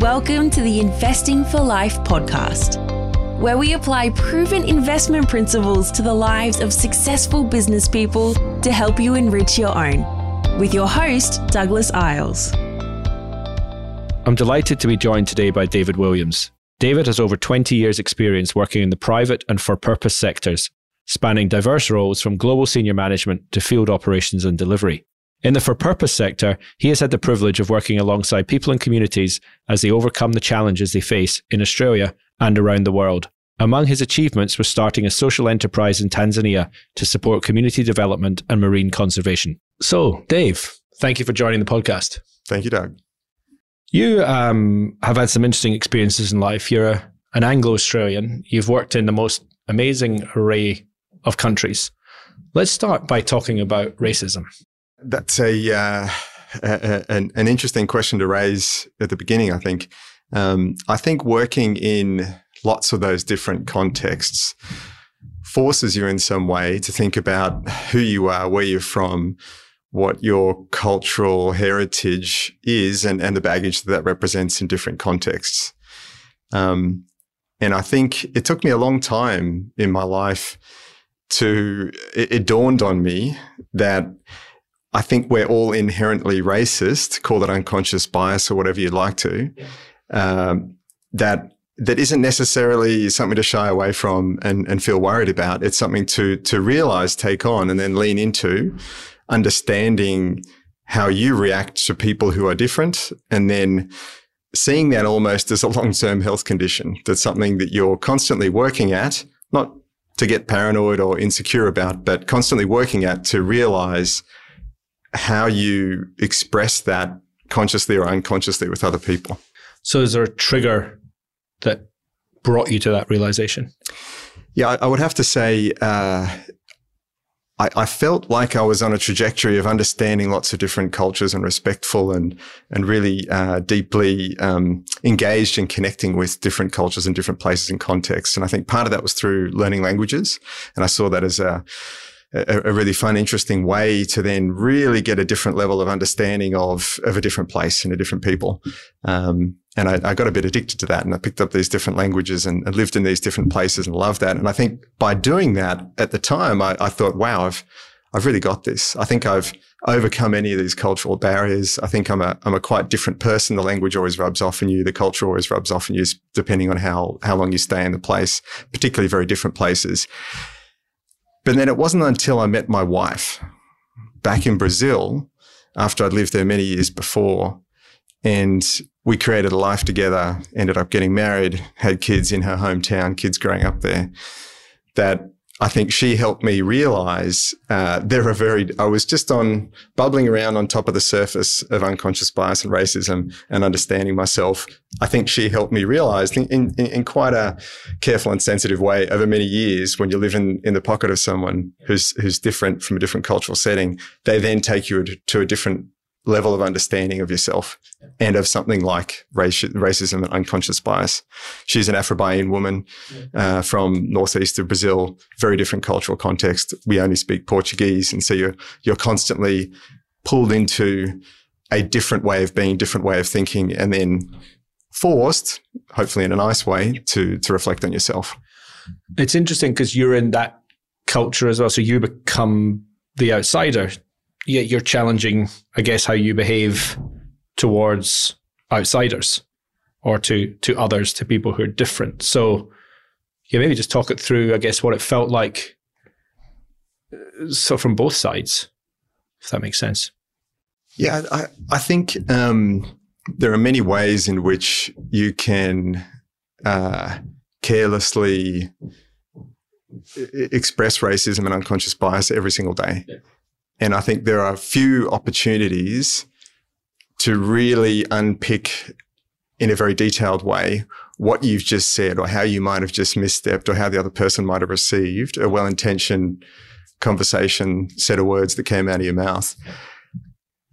Welcome to the Investing for Life podcast, where we apply proven investment principles to the lives of successful business people to help you enrich your own. With your host, Douglas Isles. I'm delighted to be joined today by David Williams. David has over 20 years' experience working in the private and for purpose sectors, spanning diverse roles from global senior management to field operations and delivery. In the for purpose sector, he has had the privilege of working alongside people and communities as they overcome the challenges they face in Australia and around the world. Among his achievements was starting a social enterprise in Tanzania to support community development and marine conservation. So, Dave, thank you for joining the podcast. Thank you, Doug. You um, have had some interesting experiences in life. You're a, an Anglo Australian. You've worked in the most amazing array of countries. Let's start by talking about racism. That's a, uh, a, an, an, interesting question to raise at the beginning. I think. Um, I think working in lots of those different contexts forces you in some way to think about who you are, where you're from, what your cultural heritage is, and, and the baggage that that represents in different contexts. Um, and I think it took me a long time in my life to, it, it dawned on me that I think we're all inherently racist, call it unconscious bias or whatever you'd like to. Yeah. Um, that that isn't necessarily something to shy away from and, and feel worried about. It's something to to realize, take on, and then lean into, understanding how you react to people who are different, and then seeing that almost as a long term health condition. That's something that you're constantly working at, not to get paranoid or insecure about, but constantly working at to realize how you express that consciously or unconsciously with other people. So, is there a trigger that brought you to that realization? Yeah, I, I would have to say, uh, I, I, felt like I was on a trajectory of understanding lots of different cultures and respectful and and really uh, deeply um, engaged in connecting with different cultures and different places and contexts. And I think part of that was through learning languages, and I saw that as a a, a, really fun, interesting way to then really get a different level of understanding of, of a different place and a different people. Um, and I, I, got a bit addicted to that and I picked up these different languages and, and, lived in these different places and loved that. And I think by doing that at the time, I, I thought, wow, I've, I've really got this. I think I've overcome any of these cultural barriers. I think I'm a, I'm a quite different person. The language always rubs off on you. The culture always rubs off on you depending on how, how long you stay in the place, particularly very different places. But then it wasn't until I met my wife back in Brazil after I'd lived there many years before and we created a life together, ended up getting married, had kids in her hometown, kids growing up there, that I think she helped me realize uh, there are very. I was just on bubbling around on top of the surface of unconscious bias and racism and understanding myself. I think she helped me realize in, in, in quite a careful and sensitive way over many years. When you live in, in the pocket of someone who's who's different from a different cultural setting, they then take you to a different level of understanding of yourself and of something like race, racism and unconscious bias. She's an Afro-Bahian woman uh, from northeast of Brazil, very different cultural context. We only speak Portuguese, and so you're you're constantly pulled into a different way of being, different way of thinking, and then forced, hopefully in a nice way, to to reflect on yourself. It's interesting because you're in that culture as well, so you become the outsider you're challenging, I guess, how you behave towards outsiders or to to others, to people who are different. So, yeah, maybe just talk it through. I guess what it felt like. So from both sides, if that makes sense. Yeah, I I think um, there are many ways in which you can uh, carelessly express racism and unconscious bias every single day. Yeah. And I think there are few opportunities to really unpick in a very detailed way what you've just said or how you might have just misstepped or how the other person might have received a well intentioned conversation, set of words that came out of your mouth.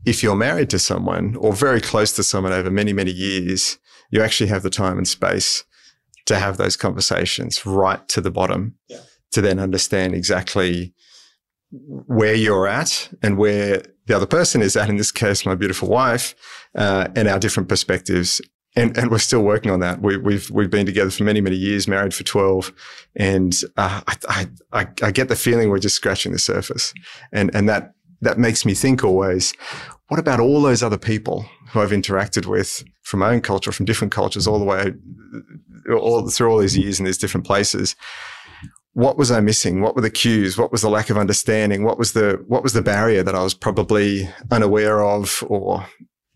If you're married to someone or very close to someone over many, many years, you actually have the time and space to have those conversations right to the bottom yeah. to then understand exactly where you're at and where the other person is at, in this case, my beautiful wife, uh, and our different perspectives. and, and we're still working on that. We, we've we've been together for many many years, married for twelve, and uh, I, I I get the feeling we're just scratching the surface, and and that that makes me think always, what about all those other people who I've interacted with from my own culture, from different cultures, all the way all through all these years in these different places? What was I missing? What were the cues? What was the lack of understanding? What was the what was the barrier that I was probably unaware of or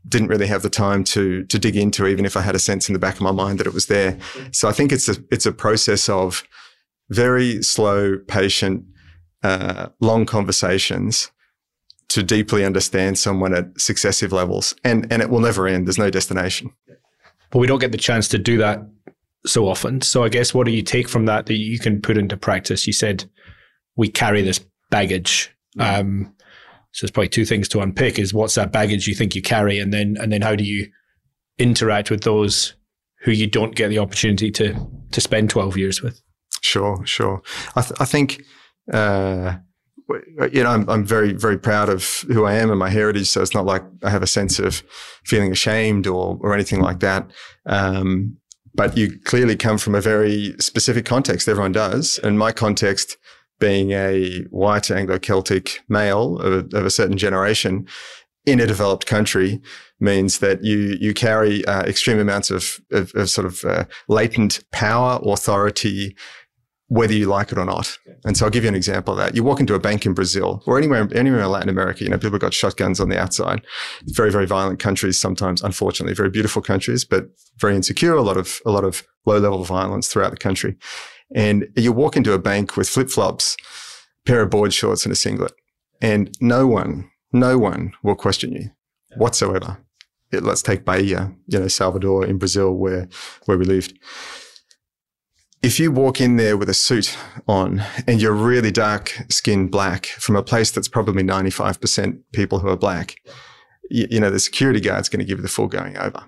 didn't really have the time to to dig into, even if I had a sense in the back of my mind that it was there. So I think it's a it's a process of very slow, patient, uh, long conversations to deeply understand someone at successive levels, and and it will never end. There's no destination. But we don't get the chance to do that so often. So I guess what do you take from that that you can put into practice? You said we carry this baggage. Um, so there's probably two things to unpick: is what's that baggage you think you carry, and then and then how do you interact with those who you don't get the opportunity to to spend 12 years with? Sure, sure. I, th- I think. Uh, you know, I'm, I'm very, very proud of who I am and my heritage. So it's not like I have a sense of feeling ashamed or, or anything like that. Um, but you clearly come from a very specific context. Everyone does. And my context being a white Anglo-Celtic male of, of, a certain generation in a developed country means that you you carry uh, extreme amounts of, of, of sort of uh, latent power, authority, whether you like it or not. And so I'll give you an example of that. You walk into a bank in Brazil or anywhere, anywhere in Latin America, you know, people got shotguns on the outside. Very, very violent countries sometimes, unfortunately, very beautiful countries, but very insecure, a lot of, a lot of low level violence throughout the country. And you walk into a bank with flip flops, pair of board shorts and a singlet and no one, no one will question you whatsoever. It, let's take Bahia, you know, Salvador in Brazil where, where we lived if you walk in there with a suit on and you're really dark skinned black from a place that's probably 95% people who are black, you, you know, the security guard's going to give you the full going over.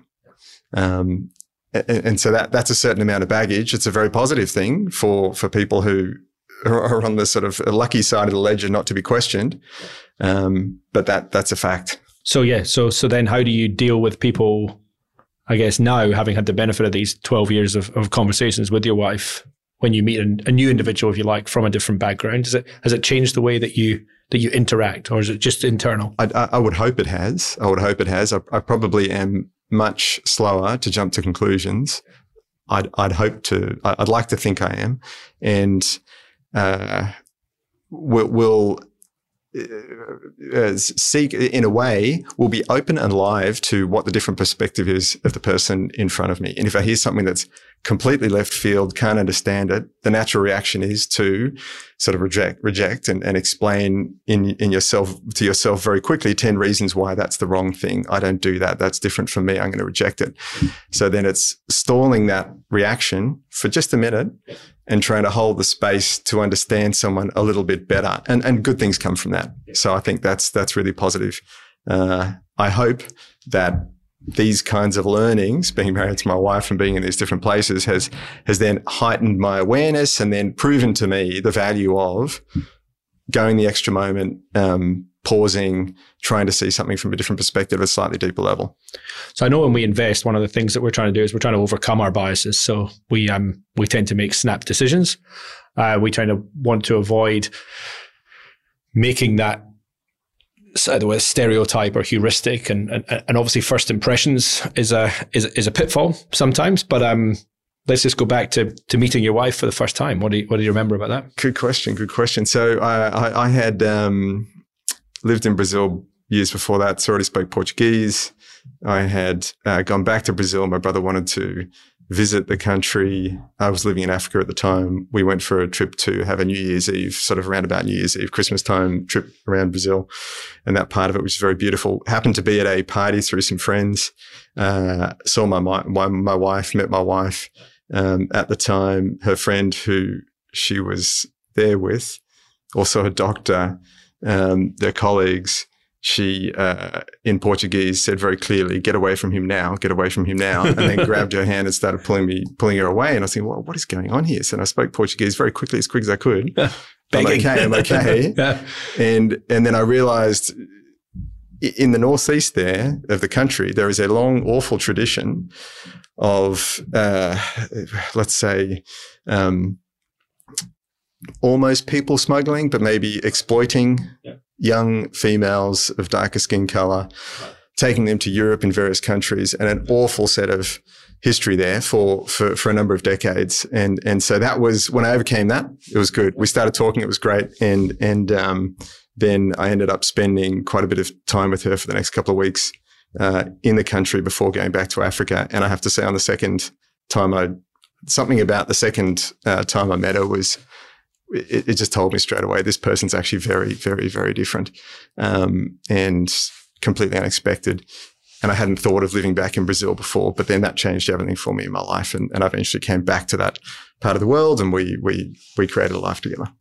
Um, and, and, so that, that's a certain amount of baggage. It's a very positive thing for, for people who are on the sort of lucky side of the ledger not to be questioned. Um, but that, that's a fact. So yeah. So, so then how do you deal with people I guess now, having had the benefit of these 12 years of, of conversations with your wife, when you meet a, a, new individual, if you like, from a different background, it, has it changed the way that you that you interact, or is it just internal? I, I would hope it has. I would hope it has. I, I, probably am much slower to jump to conclusions. I'd, I'd hope to. I'd like to think I am, and uh, will, will uh, uh, seek in a way will be open and live to what the different perspective is of the person in front of me. And if I hear something that's completely left field, can't understand it, the natural reaction is to sort of reject, reject and, and explain in, in yourself to yourself very quickly 10 reasons why that's the wrong thing. I don't do that. That's different from me. I'm going to reject it. So then it's stalling that reaction for just a minute and trying to hold the space to understand someone a little bit better. And, and good things come from that. So I think that's, that's really positive. Uh, I hope that these kinds of learnings, being married to my wife and being in these different places has, has then heightened my awareness and then proven to me the value of going the extra moment, um, pausing, trying to see something from a different perspective, a slightly deeper level. So I know when we invest, one of the things that we're trying to do is we're trying to overcome our biases. So we um we tend to make snap decisions. Uh, we try to want to avoid making that either with stereotype or heuristic, and, and and obviously first impressions is a is is a pitfall sometimes. But um, let's just go back to to meeting your wife for the first time. What do you, what do you remember about that? Good question. Good question. So I I, I had um, lived in Brazil years before that. So I already spoke Portuguese. I had uh, gone back to Brazil. My brother wanted to visit the country. I was living in Africa at the time. We went for a trip to have a New Year's Eve, sort of around about New Year's Eve, Christmas time trip around Brazil. And that part of it was very beautiful. Happened to be at a party through some friends. Uh, saw my, my, my wife, met my wife. Um, at the time, her friend who she was there with, also a doctor, um, their colleagues, she, uh, in Portuguese, said very clearly, "Get away from him now! Get away from him now!" And then grabbed her hand and started pulling me, pulling her away. And I was thinking, well, what is going on here? So I spoke Portuguese very quickly, as quick as I could. I'm okay. I'm okay. yeah. And and then I realized in the northeast there of the country, there is a long, awful tradition of, uh, let's say, um, almost people smuggling, but maybe exploiting yeah. young females of darker skin color, right. taking them to Europe in various countries, and an awful set of history there for, for, for a number of decades. And, and so that was when I overcame that, it was good. We started talking. It was great. And, and, um, then I ended up spending quite a bit of time with her for the next couple of weeks, uh, in the country before going back to Africa. And I have to say on the second time I, something about the second uh, time I met her was, it, it, just told me straight away, this person's actually very, very, very different. Um, and completely unexpected. And I hadn't thought of living back in Brazil before, but then that changed everything for me in my life. And, and I eventually came back to that part of the world and we, we, we created a life together.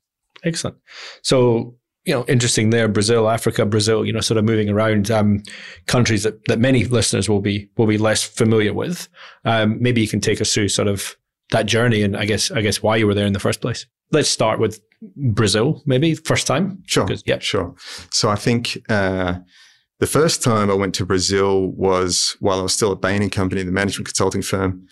Excellent. So, you know, interesting there, Brazil, Africa, Brazil, you know, sort of moving around um, countries that, that many listeners will be, will be less familiar with. Um, maybe you can take us through sort of that journey and I guess, I guess why you were there in the first place. Let's start with Brazil, maybe first time. Sure. Yeah. Sure. So I think, uh, the first time I went to Brazil was while I was still at Bain and Company, the management consulting firm.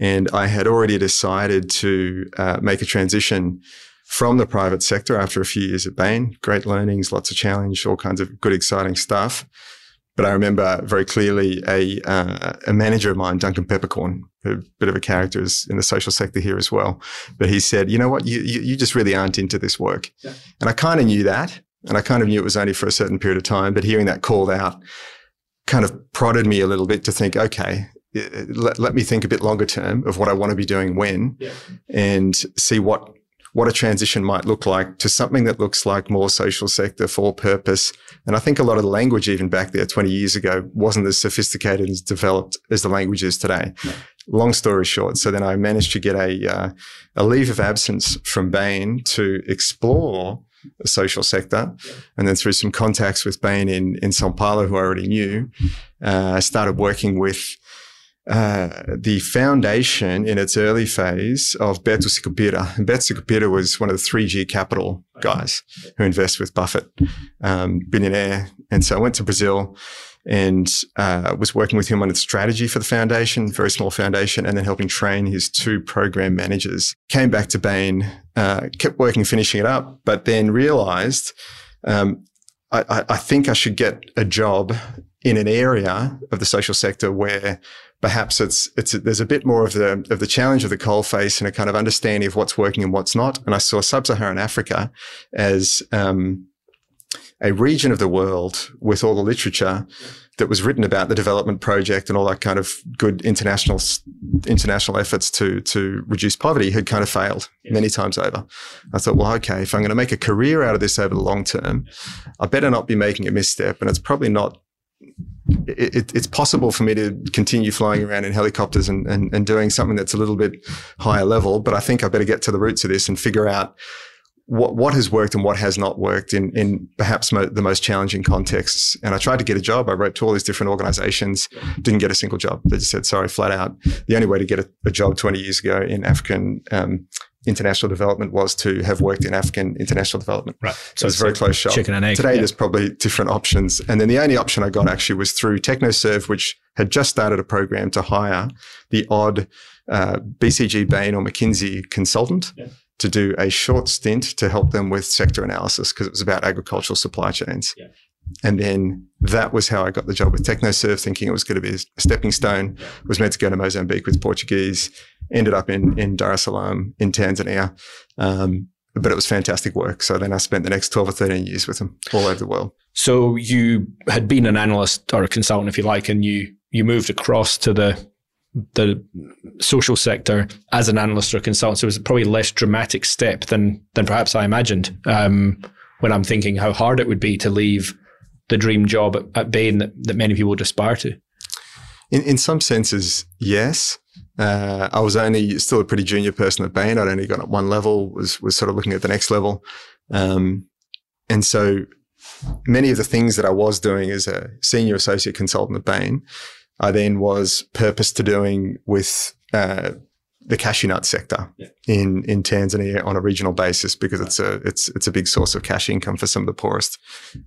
And I had already decided to uh, make a transition from the private sector after a few years at Bain. Great learnings, lots of challenge, all kinds of good, exciting stuff. But I remember very clearly a, uh, a manager of mine, Duncan Peppercorn, a bit of a character is in the social sector here as well. But he said, you know what, you, you, you just really aren't into this work. Yeah. And I kind of knew that. And I kind of knew it was only for a certain period of time, but hearing that called out kind of prodded me a little bit to think, okay, eh, eh, let, let me think a bit longer term of what I want to be doing when yeah. and see what what a transition might look like to something that looks like more social sector for purpose. And I think a lot of the language even back there 20 years ago wasn't as sophisticated and as developed as the language is today. Long story short, so then I managed to get a, uh, a leave of absence from Bain to explore the social sector. And then through some contacts with Bain in, in Sao Paulo, who I already knew, uh, I started working with uh, the foundation in its early phase of Beto Sicupira. And Beto Sicupira was one of the 3G Capital guys who invest with Buffett, um, billionaire. And so I went to Brazil and uh, was working with him on the strategy for the foundation, very small foundation, and then helping train his two program managers. Came back to Bain, uh, kept working, finishing it up, but then realized um, I, I, think I should get a job in an area of the social sector where perhaps it's it's there's a bit more of the of the challenge of the coal face and a kind of understanding of what's working and what's not. And I saw sub-Saharan Africa as um, a region of the world with all the literature that was written about the development project and all that kind of good international international efforts to to reduce poverty had kind of failed many times over. I thought, well, okay, if I'm going to make a career out of this over the long term, I better not be making a misstep, and it's probably not. It, it's possible for me to continue flying around in helicopters and, and, and doing something that's a little bit higher level, but I think I better get to the roots of this and figure out what, what has worked and what has not worked in, in perhaps mo- the most challenging contexts. And I tried to get a job. I wrote to all these different organizations, didn't get a single job. They just said, sorry, flat out. The only way to get a, a job 20 years ago in African, um, international development was to have worked in African international development. Right. So it's very close shot. Chicken and egg. Today, yeah. there's probably different options. And then the only option I got actually was through TechnoServe, which had just started a program to hire the odd uh, BCG Bain or McKinsey consultant. Yeah to do a short stint to help them with sector analysis because it was about agricultural supply chains. Yeah. And then that was how I got the job with TechnoServe, thinking it was going to be a stepping stone. Yeah. Was meant to go to Mozambique with Portuguese, ended up in, in Dar es Salaam in Tanzania. Um, but it was fantastic work. So then I spent the next 12 or 13 years with them all over the world. So you had been an analyst or a consultant, if you like, and you, you moved across to the the social sector as an analyst or consultant. So it was probably less dramatic step than than perhaps I imagined. Um, when I'm thinking how hard it would be to leave the dream job at, at Bain that, that many people would aspire to. In in some senses, yes. Uh, I was only still a pretty junior person at Bain. I'd only got at one level. Was was sort of looking at the next level, um, and so many of the things that I was doing as a senior associate consultant at Bain I then was purpose to doing with uh, the cashew nut sector yeah. in in Tanzania on a regional basis because it's a it's it's a big source of cash income for some of the poorest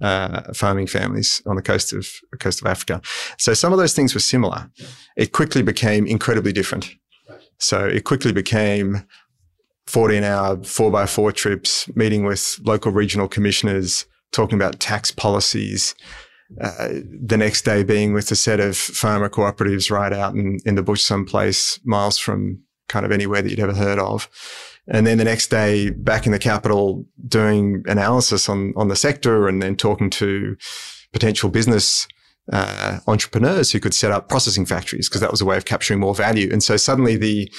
uh, farming families on the coast of coast of Africa. So some of those things were similar. Yeah. It quickly became incredibly different. So it quickly became 14 hour four by four trips, meeting with local regional commissioners, talking about tax policies. Uh, the next day being with a set of farmer cooperatives right out in, in the bush someplace miles from kind of anywhere that you'd ever heard of. And then the next day back in the capital doing analysis on, on the sector and then talking to potential business uh, entrepreneurs who could set up processing factories because that was a way of capturing more value. And so suddenly the,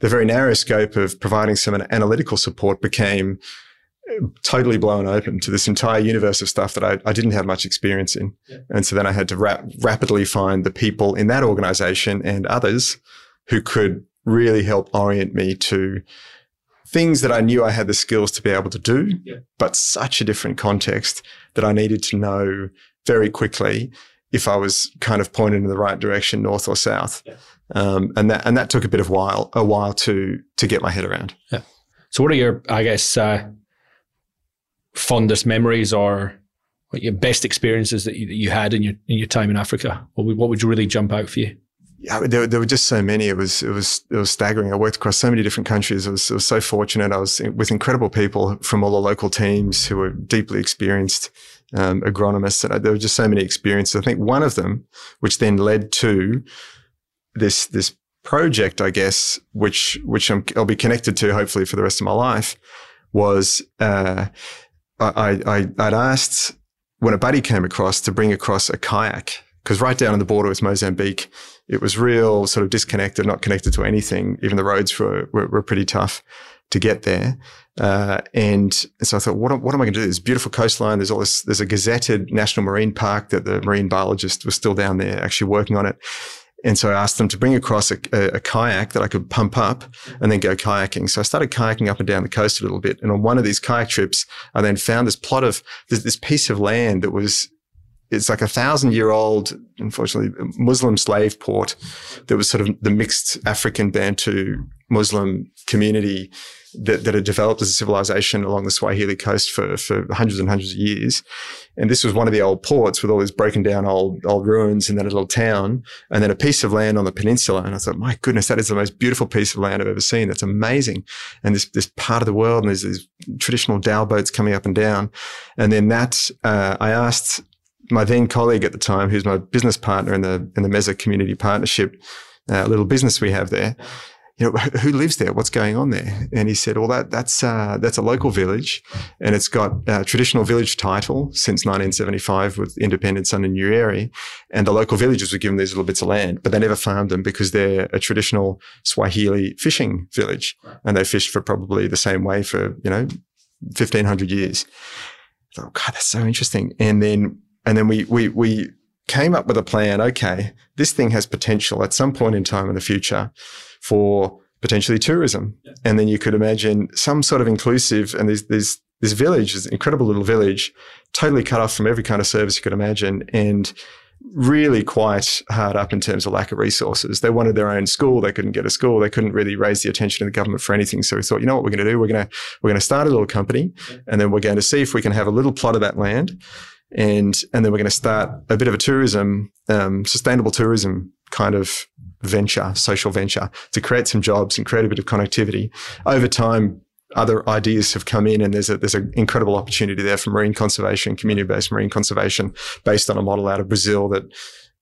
the very narrow scope of providing some analytical support became totally blown open to this entire universe of stuff that I, I didn't have much experience in. Yeah. And so then I had to rap- rapidly find the people in that organization and others who could really help orient me to things that I knew I had the skills to be able to do, yeah. but such a different context that I needed to know very quickly if I was kind of pointed in the right direction, north or south. Yeah. Um, and that and that took a bit of while a while to to get my head around. Yeah. So, what are your, I guess, uh, fondest memories or your best experiences that you, that you had in your in your time in Africa? What would, what would really jump out for you? Yeah, there, there, were just so many. It was it was it was staggering. I worked across so many different countries. I was, I was so fortunate. I was with incredible people from all the local teams who were deeply experienced um, agronomists, and there were just so many experiences. I think one of them, which then led to this this project, I guess, which which i will be connected to hopefully for the rest of my life, was uh, I, I, I'd asked when a buddy came across to bring across a kayak because right down on the border with Mozambique, it was real sort of disconnected, not connected to anything. Even the roads were, were, were pretty tough to get there. Uh, and so I thought, what, what am I going to do? There's beautiful coastline. There's all this, there's a gazetted national marine park that the marine biologist was still down there actually working on it. And so I asked them to bring across a, a, a, kayak that I could pump up and then go kayaking. So I started kayaking up and down the coast a little bit. And on one of these kayak trips, I then found this plot of this, this piece of land that was, it's like a thousand year old, unfortunately, Muslim slave port that was sort of the mixed African Bantu Muslim community that, that had developed as a civilization along the Swahili coast for, for hundreds and hundreds of years. And this was one of the old ports with all these broken down old, old ruins in that little town and then a piece of land on the peninsula. And I thought, my goodness, that is the most beautiful piece of land I've ever seen. That's amazing. And this, this part of the world and there's these traditional dhow boats coming up and down. And then that, uh, I asked my then colleague at the time, who's my business partner in the, in the Meza community partnership, uh, little business we have there you know, who lives there? What's going on there? And he said, well, that, that's, uh, that's a local village and it's got a traditional village title since 1975 with independence under Nyerere. And the local villagers were given these little bits of land, but they never farmed them because they're a traditional Swahili fishing village. And they fished for probably the same way for, you know, 1500 years. I thought, God, that's so interesting. And then, and then we, we, we came up with a plan. Okay. This thing has potential at some point in time in the future for potentially tourism. Yeah. And then you could imagine some sort of inclusive, and there's, this village, this incredible little village, totally cut off from every kind of service you could imagine. And really quite hard up in terms of lack of resources. They wanted their own school. They couldn't get a school. They couldn't really raise the attention of the government for anything. So we thought, you know what we're going to do? We're going to, we're going to start a little company and then we're going to see if we can have a little plot of that land. And, and then we're going to start a bit of a tourism, um, sustainable tourism kind of venture, social venture to create some jobs and create a bit of connectivity. Over time, other ideas have come in and there's a, there's an incredible opportunity there for marine conservation, community-based marine conservation based on a model out of Brazil that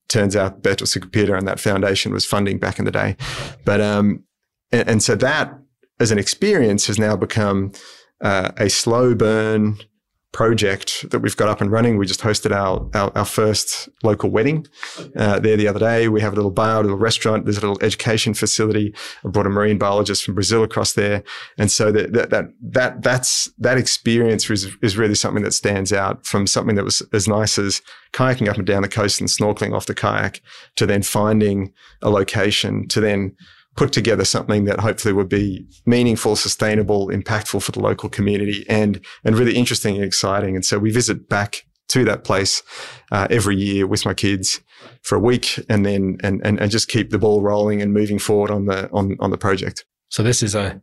turns out Beto Sicupira and that foundation was funding back in the day. But, um, and, and so that as an experience has now become uh, a slow burn, project that we've got up and running. We just hosted our our, our first local wedding uh, there the other day. We have a little bar, a little restaurant. There's a little education facility. I brought a marine biologist from Brazil across there, and so that that that, that that's that experience is is really something that stands out from something that was as nice as kayaking up and down the coast and snorkeling off the kayak to then finding a location to then put together something that hopefully would be meaningful, sustainable, impactful for the local community and, and really interesting and exciting. And so we visit back to that place uh, every year with my kids for a week and then and, and, and just keep the ball rolling and moving forward on the on, on the project. So this is a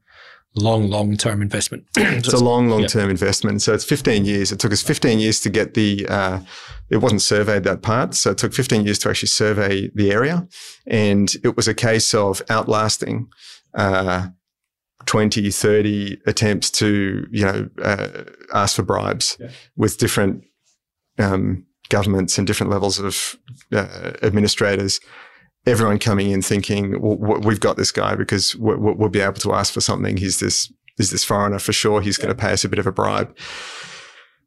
long, long term investment. it's a long, long term investment. So it's 15 years. It took us 15 years to get the, uh, it wasn't surveyed that part. So it took 15 years to actually survey the area. And it was a case of outlasting, uh, 20, 30 attempts to, you know, uh, ask for bribes yeah. with different, um, governments and different levels of uh, administrators everyone coming in thinking, well, we've got this guy because we'll be able to ask for something. He's this, is this foreigner for sure. He's going to pay us a bit of a bribe.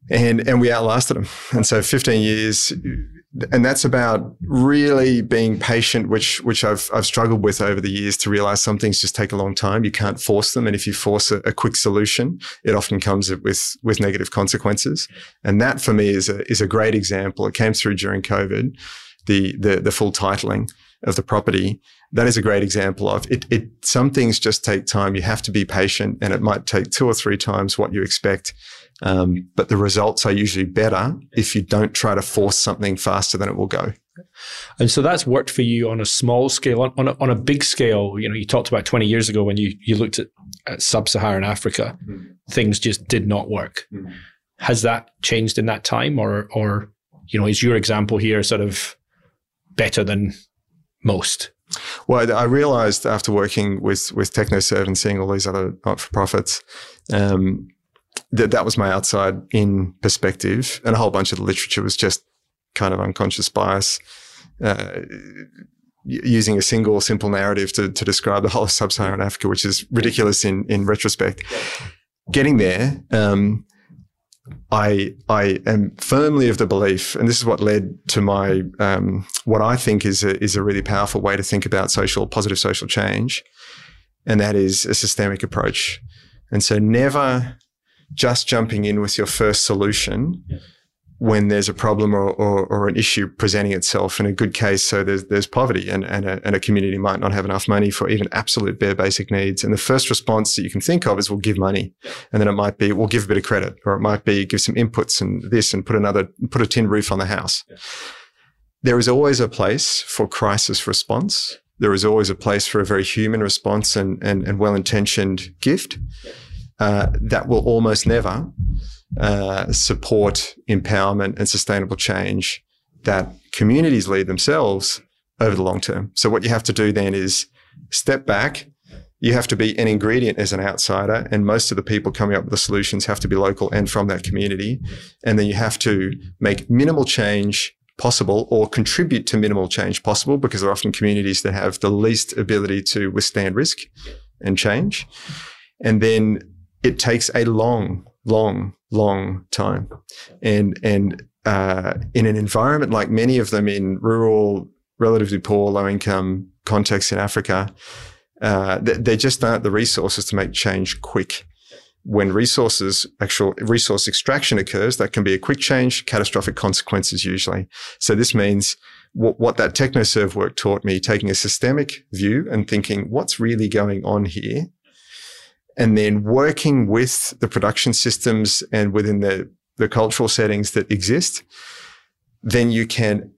And, and we outlasted him. And so 15 years, and that's about really being patient, which, which I've, I've struggled with over the years to realize some things just take a long time. You can't force them. And if you force a, a quick solution, it often comes with, with negative consequences. And that for me is a, is a great example. It came through during COVID, the, the, the full titling of the property. That is a great example of it, it. Some things just take time. You have to be patient and it might take two or three times what you expect. Um, but the results are usually better if you don't try to force something faster than it will go. And so that's worked for you on a small scale. On, on, a, on a big scale, you know, you talked about 20 years ago when you, you looked at, at sub-Saharan Africa, mm. things just did not work. Mm. Has that changed in that time or, or, you know, is your example here sort of better than most? Well, I realized after working with, with TechnoServe and seeing all these other not for profits, um, that that was my outside in perspective. And a whole bunch of the literature was just kind of unconscious bias, uh, using a single simple narrative to, to describe the whole of sub Saharan Africa, which is ridiculous in, in retrospect. Getting there, um, I I am firmly of the belief, and this is what led to my um, what I think is a, is a really powerful way to think about social positive social change, and that is a systemic approach. And so, never just jumping in with your first solution. Yeah when there's a problem or, or, or, an issue presenting itself in a good case. So there's, there's poverty and, and a, and, a, community might not have enough money for even absolute bare basic needs. And the first response that you can think of is we'll give money. And then it might be, we'll give a bit of credit or it might be give some inputs and this and put another, put a tin roof on the house. There is always a place for crisis response. There is always a place for a very human response and, and, and well-intentioned gift. Uh, that will almost never uh, support empowerment and sustainable change that communities lead themselves over the long term. So what you have to do then is step back. You have to be an ingredient as an outsider, and most of the people coming up with the solutions have to be local and from that community. And then you have to make minimal change possible or contribute to minimal change possible because there are often communities that have the least ability to withstand risk and change. And then it takes a long, long, long time. And, and, uh, in an environment like many of them in rural, relatively poor, low income contexts in Africa, uh, there just aren't the resources to make change quick. When resources, actual resource extraction occurs, that can be a quick change, catastrophic consequences usually. So this means what, what that TechnoServe work taught me, taking a systemic view and thinking, what's really going on here? And then working with the production systems and within the, the cultural settings that exist, then you can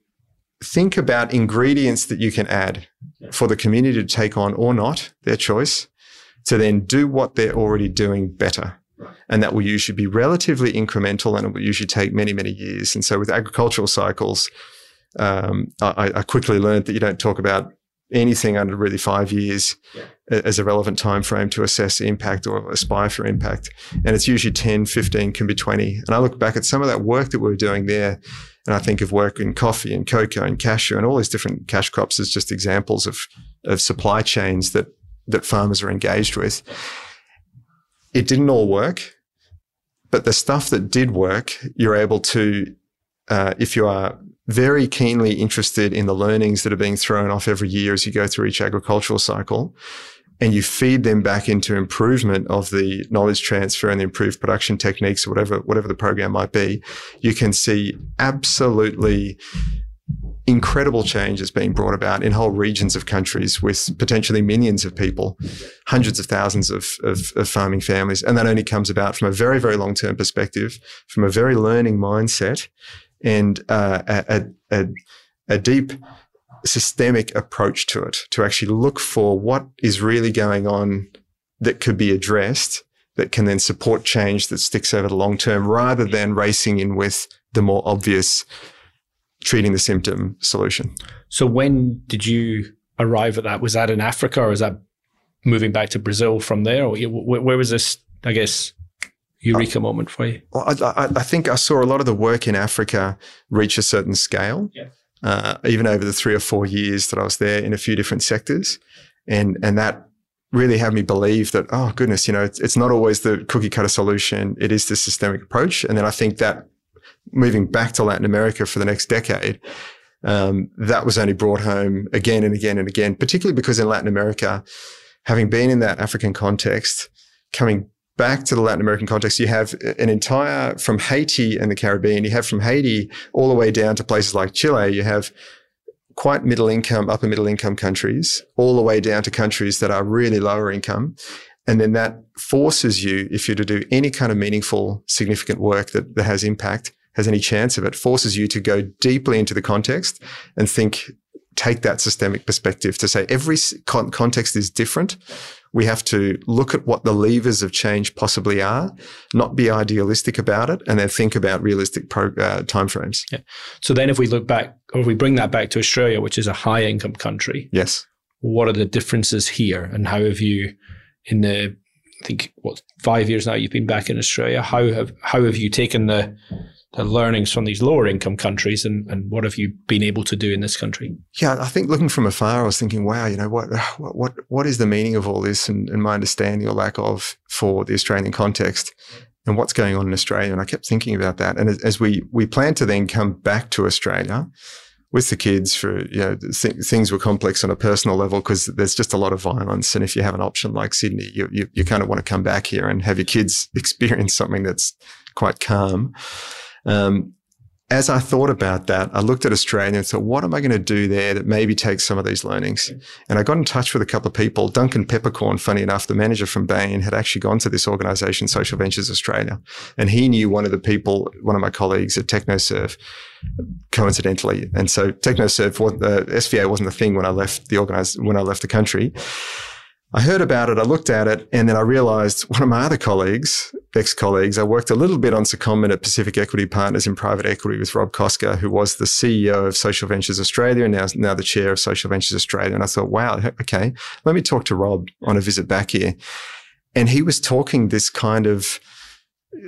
think about ingredients that you can add for the community to take on or not, their choice, to then do what they're already doing better. And that will usually be relatively incremental and it will usually take many, many years. And so with agricultural cycles, um, I, I, quickly learned that you don't talk about anything under really five years yeah. as a relevant time frame to assess impact or aspire for impact. And it's usually 10, 15, can be 20. And I look back at some of that work that we are doing there, and I think of work in coffee and cocoa and cashew and all these different cash crops as just examples of, of supply chains that, that farmers are engaged with. It didn't all work, but the stuff that did work, you're able to, uh, if you are very keenly interested in the learnings that are being thrown off every year as you go through each agricultural cycle and you feed them back into improvement of the knowledge transfer and the improved production techniques or whatever, whatever the program might be, you can see absolutely incredible changes being brought about in whole regions of countries with potentially millions of people, hundreds of thousands of, of, of farming families. And that only comes about from a very, very long term perspective, from a very learning mindset and uh, a, a, a deep systemic approach to it to actually look for what is really going on that could be addressed that can then support change that sticks over the long term rather than racing in with the more obvious treating the symptom solution. So when did you arrive at that? Was that in Africa or was that moving back to Brazil from there? Or where was this, I guess, eureka moment for you? Well, I, I, think I saw a lot of the work in Africa reach a certain scale, yeah. uh, even over the three or four years that I was there in a few different sectors. And, and that really had me believe that, oh goodness, you know, it's, it's not always the cookie cutter solution. It is the systemic approach. And then I think that moving back to Latin America for the next decade, um, that was only brought home again and again and again, particularly because in Latin America, having been in that African context, coming back to the Latin American context, you have an entire, from Haiti and the Caribbean, you have from Haiti all the way down to places like Chile, you have quite middle income, upper middle income countries, all the way down to countries that are really lower income. And then that forces you, if you're to do any kind of meaningful, significant work that, that has impact, has any chance of it, forces you to go deeply into the context and think, take that systemic perspective to say every con- context is different. We have to look at what the levers of change possibly are, not be idealistic about it, and then think about realistic pro- uh, timeframes. Yeah. So then, if we look back, or if we bring that back to Australia, which is a high income country, yes, what are the differences here, and how have you, in the I think what five years now you've been back in Australia, how have how have you taken the the learnings from these lower income countries and, and what have you been able to do in this country? Yeah, I think looking from afar, I was thinking, wow, you know, what what what is the meaning of all this and, and my understanding or lack of for the Australian context and what's going on in Australia? And I kept thinking about that. And as, as we we plan to then come back to Australia with the kids for you know th- things were complex on a personal level because there's just a lot of violence and if you have an option like Sydney you, you, you kind of want to come back here and have your kids experience something that's quite calm um, as I thought about that, I looked at Australia and thought, what am I going to do there that maybe takes some of these learnings? And I got in touch with a couple of people. Duncan Peppercorn, funny enough, the manager from Bain, had actually gone to this organization, Social Ventures Australia. And he knew one of the people, one of my colleagues at TechnoServe, coincidentally. And so TechnoServe, uh, SVA wasn't the thing when I left the organized, when I left the country. I heard about it, I looked at it, and then I realized one of my other colleagues, ex-colleagues, I worked a little bit on secondment at Pacific Equity Partners in private equity with Rob Koczkar, who was the CEO of Social Ventures Australia and now, now the chair of Social Ventures Australia. And I thought, wow, okay, let me talk to Rob on a visit back here. And he was talking this kind of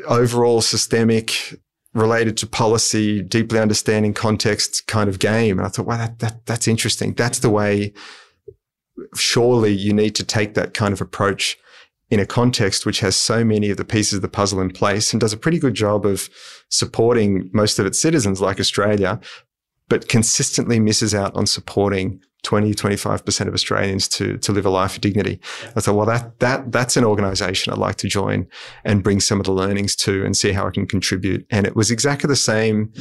overall systemic related to policy, deeply understanding context kind of game. And I thought, wow, that, that, that's interesting. That's the way surely you need to take that kind of approach in a context which has so many of the pieces of the puzzle in place and does a pretty good job of supporting most of its citizens like Australia, but consistently misses out on supporting 20, 25% of Australians to, to live a life of dignity. I thought, well, that, that, that's an organization I'd like to join and bring some of the learnings to and see how I can contribute. And it was exactly the same.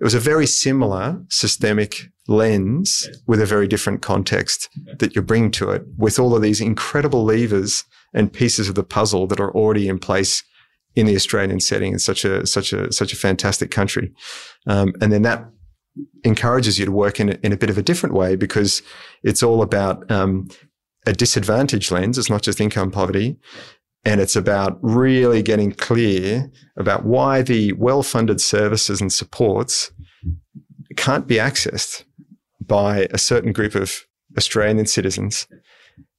It was a very similar systemic lens with a very different context that you're bringing to it with all of these incredible levers and pieces of the puzzle that are already in place in the Australian setting in such a such a such a fantastic country, um, and then that encourages you to work in in a bit of a different way because it's all about um, a disadvantage lens. It's not just income poverty. And it's about really getting clear about why the well funded services and supports can't be accessed by a certain group of Australian citizens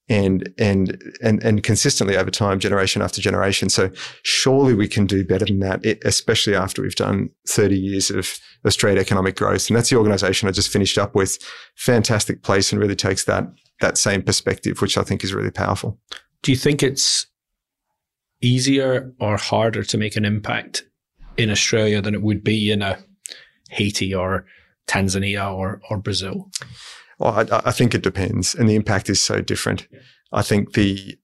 and and and and consistently over time, generation after generation. So surely we can do better than that, especially after we've done 30 years of, straight economic growth. And that's the organization I just finished up with. Fantastic place and really takes that that same perspective, which I think is really powerful. Do you think it's easier or harder to make an impact in Australia than it would be in a Haiti or Tanzania or, or Brazil? Well, I, I, think it depends, and the impact is so different. I think the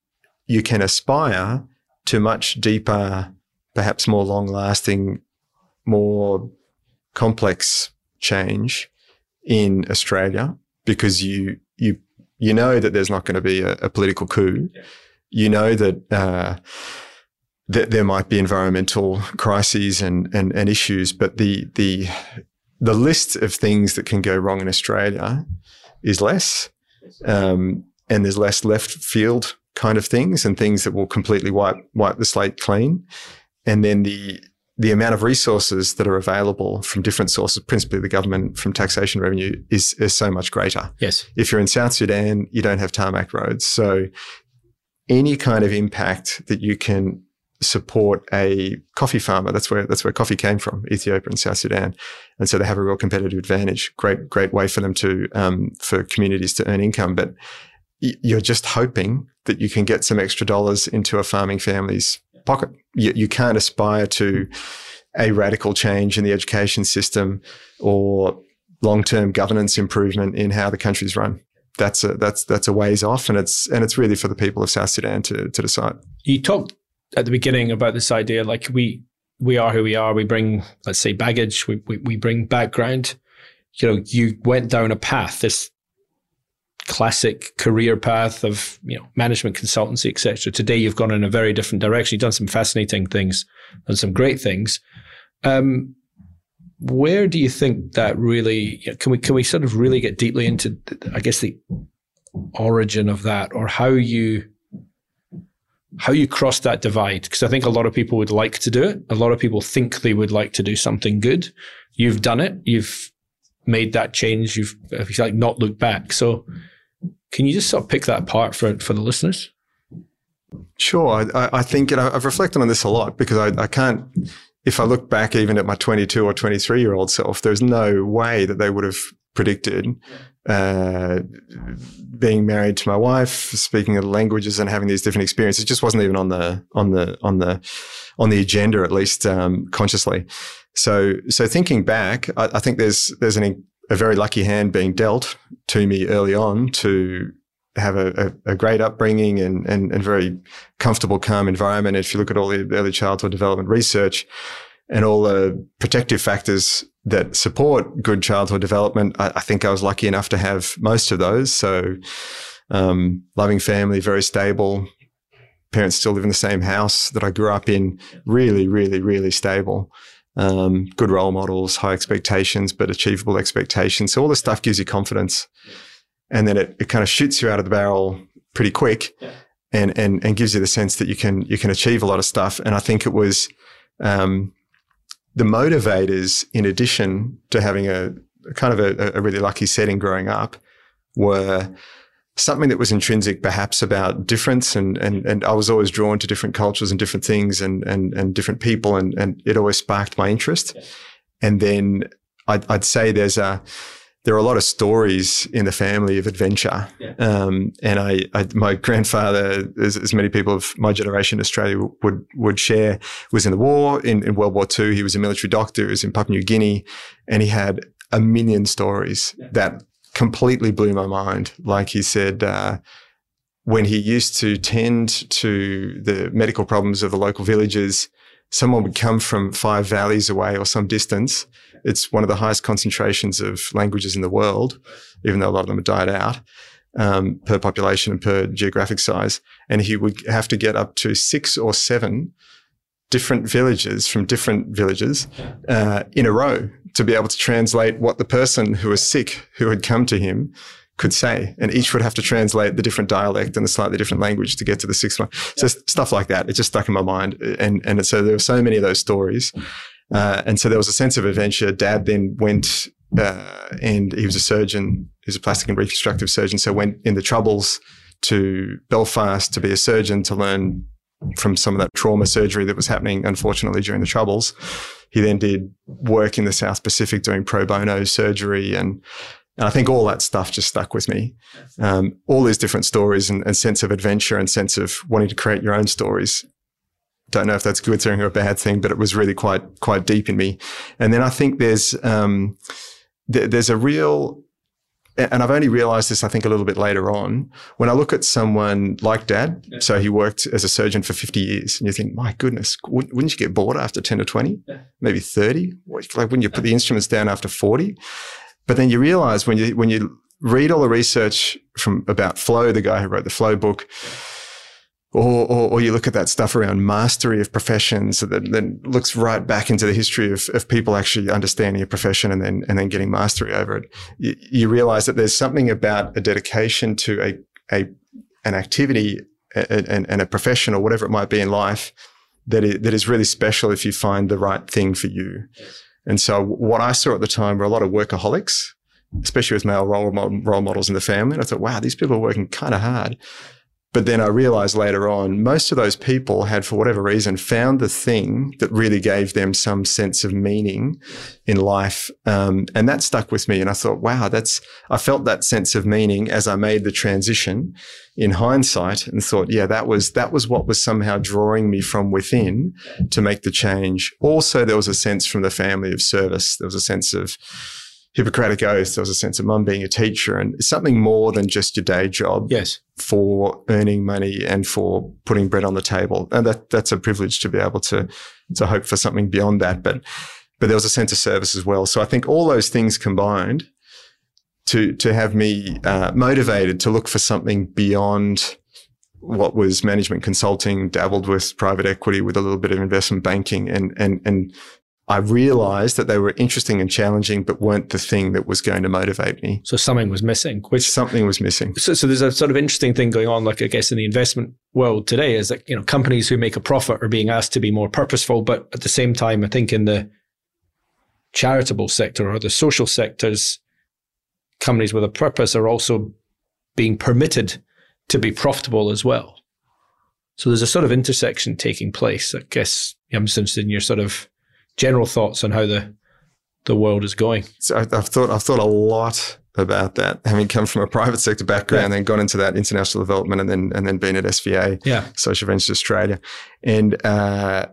you can aspire to much deeper, perhaps more long-lasting, more complex change in Australia because you you you know that there's not going to be a, a political coup. Yeah. You know that. Uh, that there might be environmental crises and, and, and issues, but the, the, the list of things that can go wrong in Australia is less, um, and there's less left field kind of things and things that will completely wipe wipe the slate clean. And then the the amount of resources that are available from different sources, principally the government from taxation revenue, is, is so much greater. Yes. If you're in South Sudan, you don't have tarmac roads. So any kind of impact that you can support a coffee farmer. That's where that's where coffee came from, Ethiopia and South Sudan, and so they have a real competitive advantage. Great, great way for them to um, for communities to earn income. But you're just hoping that you can get some extra dollars into a farming family's pocket. You, you can't aspire to a radical change in the education system or long-term governance improvement in how the country's run. That's a that's that's a ways off, and it's and it's really for the people of South Sudan to to decide. You talked at the beginning about this idea, like we we are who we are. We bring, let's say, baggage. We we, we bring background. You know, you went down a path, this classic career path of you know management consultancy, etc. Today, you've gone in a very different direction. You've done some fascinating things, done some great things. Um, where do you think that really can we can we sort of really get deeply into I guess the origin of that or how you how you cross that divide because I think a lot of people would like to do it. A lot of people think they would like to do something good. You've done it. You've made that change. You've, if you like, not looked back. So, can you just sort of pick that apart for for the listeners? Sure. I, I think know, I've reflected on this a lot because I, I can't. If I look back even at my 22 or 23 year old self, there's no way that they would have predicted uh, being married to my wife, speaking the languages, and having these different experiences. It just wasn't even on the on the on the on the agenda, at least um, consciously. So, so thinking back, I, I think there's there's an, a very lucky hand being dealt to me early on to have a, a, a, great upbringing and, and, and very comfortable, calm environment. If you look at all the early childhood development research and all the protective factors that support good childhood development, I, I, think I was lucky enough to have most of those. So, um, loving family, very stable. Parents still live in the same house that I grew up in. Really, really, really stable. Um, good role models, high expectations, but achievable expectations. So all this stuff gives you confidence, and then it, it kind of shoots you out of the barrel pretty quick, yeah. and and and gives you the sense that you can you can achieve a lot of stuff. And I think it was. Um, the motivators, in addition to having a, a kind of a, a, really lucky setting growing up, were something that was intrinsic perhaps about difference. And, and, and I was always drawn to different cultures and different things and, and, and different people. And, and it always sparked my interest. And then I'd, I'd say there's a, there are a lot of stories in the family of adventure. Yeah. Um, and I, I, my grandfather, as, as, many people of my generation in Australia would, would share, was in the war in, in World War II. He was a military doctor. He was in Papua New Guinea and he had a million stories yeah. that completely blew my mind. Like he said, uh, when he used to tend to the medical problems of the local villages, someone would come from five valleys away or some distance it's one of the highest concentrations of languages in the world, even though a lot of them have died out. Um, per population and per geographic size. And he would have to get up to six or seven different villages from different villages uh, in a row to be able to translate what the person who was sick who had come to him could say. And each would have to translate the different dialect and the slightly different language to get to the sixth one. So stuff like that. It just stuck in my mind. And, and so there were so many of those stories. Uh, and so there was a sense of adventure. Dad then went uh, and he was a surgeon. He was a plastic and reconstructive surgeon. So went in the troubles to Belfast to be a surgeon to learn from some of that trauma surgery that was happening, unfortunately, during the troubles. He then did work in the South Pacific doing pro bono surgery. And, and I think all that stuff just stuck with me. Um, all these different stories and, and sense of adventure and sense of wanting to create your own stories don't know if that's a good thing or a bad thing, but it was really quite quite deep in me. And then I think there's um, th- there's a real and I've only realized this, I think, a little bit later on. When I look at someone like dad, yeah. so he worked as a surgeon for 50 years, and you think, my goodness, wouldn't you get bored after 10 or 20, yeah. maybe 30? Like, wouldn't you put the instruments down after 40? But then you realize when you, when you read all the research from about flow, the guy who wrote the flow book, or, or, or, you look at that stuff around mastery of professions that then looks right back into the history of, of people actually understanding a profession and then, and then getting mastery over it. You, you realize that there's something about a dedication to a, a, an activity and, and a profession or whatever it might be in life that is, that is really special if you find the right thing for you. And so what I saw at the time were a lot of workaholics, especially with male role, role models in the family. And I thought, wow, these people are working kind of hard. But then I realized later on, most of those people had, for whatever reason, found the thing that really gave them some sense of meaning in life. Um, and that stuck with me. And I thought, wow, that's, I felt that sense of meaning as I made the transition in hindsight and thought, yeah, that was, that was what was somehow drawing me from within to make the change. Also, there was a sense from the family of service. There was a sense of, Hippocratic Oath, there was a sense of mum being a teacher and something more than just your day job. Yes. For earning money and for putting bread on the table. And that, that's a privilege to be able to, to hope for something beyond that. But, but there was a sense of service as well. So I think all those things combined to, to have me uh, motivated to look for something beyond what was management consulting, dabbled with private equity with a little bit of investment banking and, and, and I realized that they were interesting and challenging, but weren't the thing that was going to motivate me. So something was missing, which something was missing. So, so there's a sort of interesting thing going on, like I guess in the investment world today is that, you know, companies who make a profit are being asked to be more purposeful. But at the same time, I think in the charitable sector or the social sectors, companies with a purpose are also being permitted to be profitable as well. So there's a sort of intersection taking place. I guess I'm interested in your sort of general thoughts on how the the world is going. So I've thought I've thought a lot about that, having come from a private sector background, yeah. and then gone into that international development, and then and then been at SVA, yeah, Social Ventures Australia, and uh,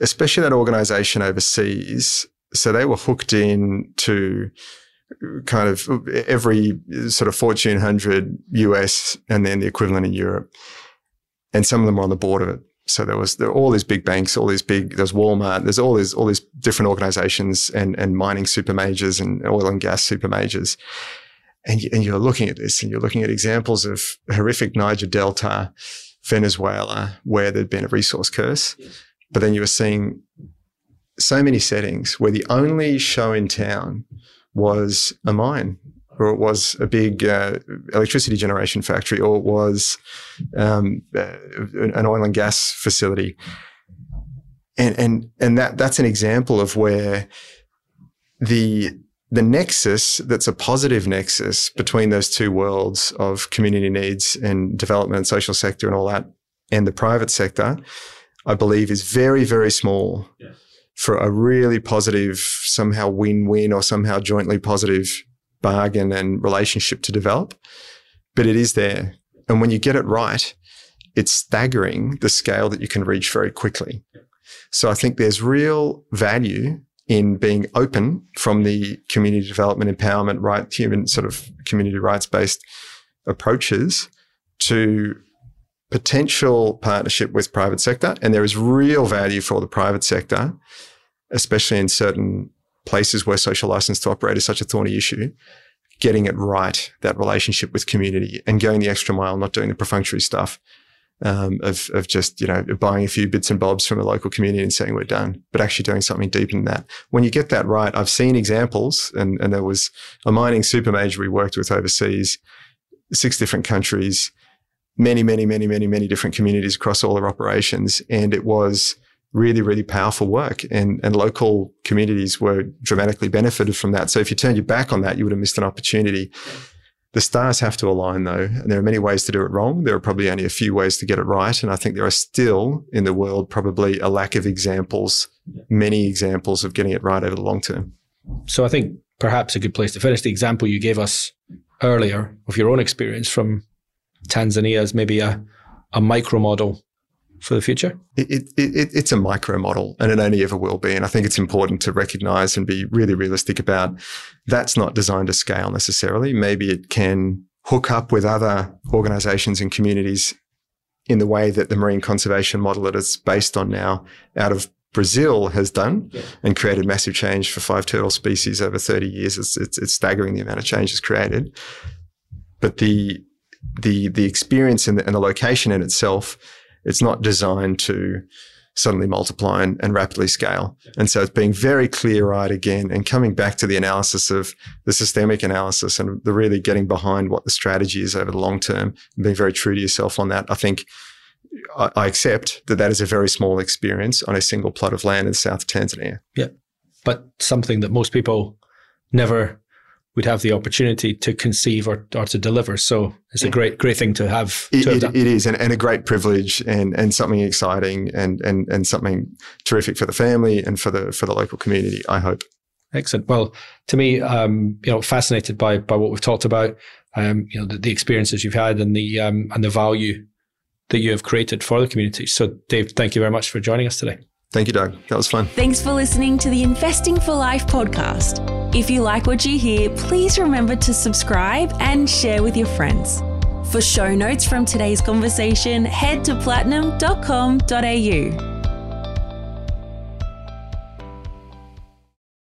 especially that organisation overseas. So they were hooked in to kind of every sort of Fortune 100 US, and then the equivalent in Europe, and some of them were on the board of it. So there was there all these big banks, all these big there's Walmart, there's all these all these different organizations and and mining super majors and oil and gas super majors. And, and you're looking at this and you're looking at examples of horrific Niger Delta, Venezuela, where there'd been a resource curse. But then you were seeing so many settings where the only show in town was a mine or it was a big uh, electricity generation factory, or it was um, uh, an oil and gas facility. And and and that that's an example of where the the nexus that's a positive nexus between those two worlds of community needs and development, social sector, and all that, and the private sector, I believe, is very very small. For a really positive, somehow win win or somehow jointly positive bargain and relationship to develop, but it is there. And when you get it right, it's staggering the scale that you can reach very quickly. So I think there's real value in being open from the community development, empowerment, right, human sort of community rights based approaches to potential partnership with private sector. And there is real value for the private sector, especially in certain places where social license to operate is such a thorny issue, getting it right, that relationship with community and going the extra mile, not doing the perfunctory stuff um, of, of just, you know, buying a few bits and bobs from a local community and saying we're done, but actually doing something deeper than that. When you get that right, I've seen examples and, and there was a mining super major we worked with overseas, six different countries, many, many, many, many, many different communities across all their operations. And it was, really, really powerful work and, and local communities were dramatically benefited from that. So if you turned your back on that, you would have missed an opportunity. The stars have to align though, and there are many ways to do it wrong. There are probably only a few ways to get it right. And I think there are still in the world probably a lack of examples, many examples of getting it right over the long term. So I think perhaps a good place to finish the example you gave us earlier of your own experience from Tanzania is maybe a, a micro model for the future? It, it, it, it's a micro model and it only ever will be. And I think it's important to recognize and be really realistic about that's not designed to scale necessarily. Maybe it can hook up with other organizations and communities in the way that the marine conservation model that it's based on now out of Brazil has done yeah. and created massive change for five turtle species over 30 years. It's, it's, it's staggering the amount of change it's created. But the, the, the experience and the, and the location in itself it's not designed to suddenly multiply and, and rapidly scale. And so it's being very clear eyed again and coming back to the analysis of the systemic analysis and the really getting behind what the strategy is over the long term and being very true to yourself on that. I think I, I accept that that is a very small experience on a single plot of land in south Tanzania. Yeah. But something that most people never would have the opportunity to conceive or, or to deliver. So it's a great, great thing to have. It, to have it, it is, and, and, a great privilege, and, and something exciting, and, and and something terrific for the family and for the for the local community. I hope. Excellent. Well, to me, um, you know, fascinated by by what we've talked about. Um, you know, the, the, experiences you've had and the um, and the value that you have created for the community. So, Dave, thank you very much for joining us today. Thank you, Doug. That was fun. Thanks for listening to the Investing for Life podcast. If you like what you hear, please remember to subscribe and share with your friends. For show notes from today's conversation, head to platinum.com.au.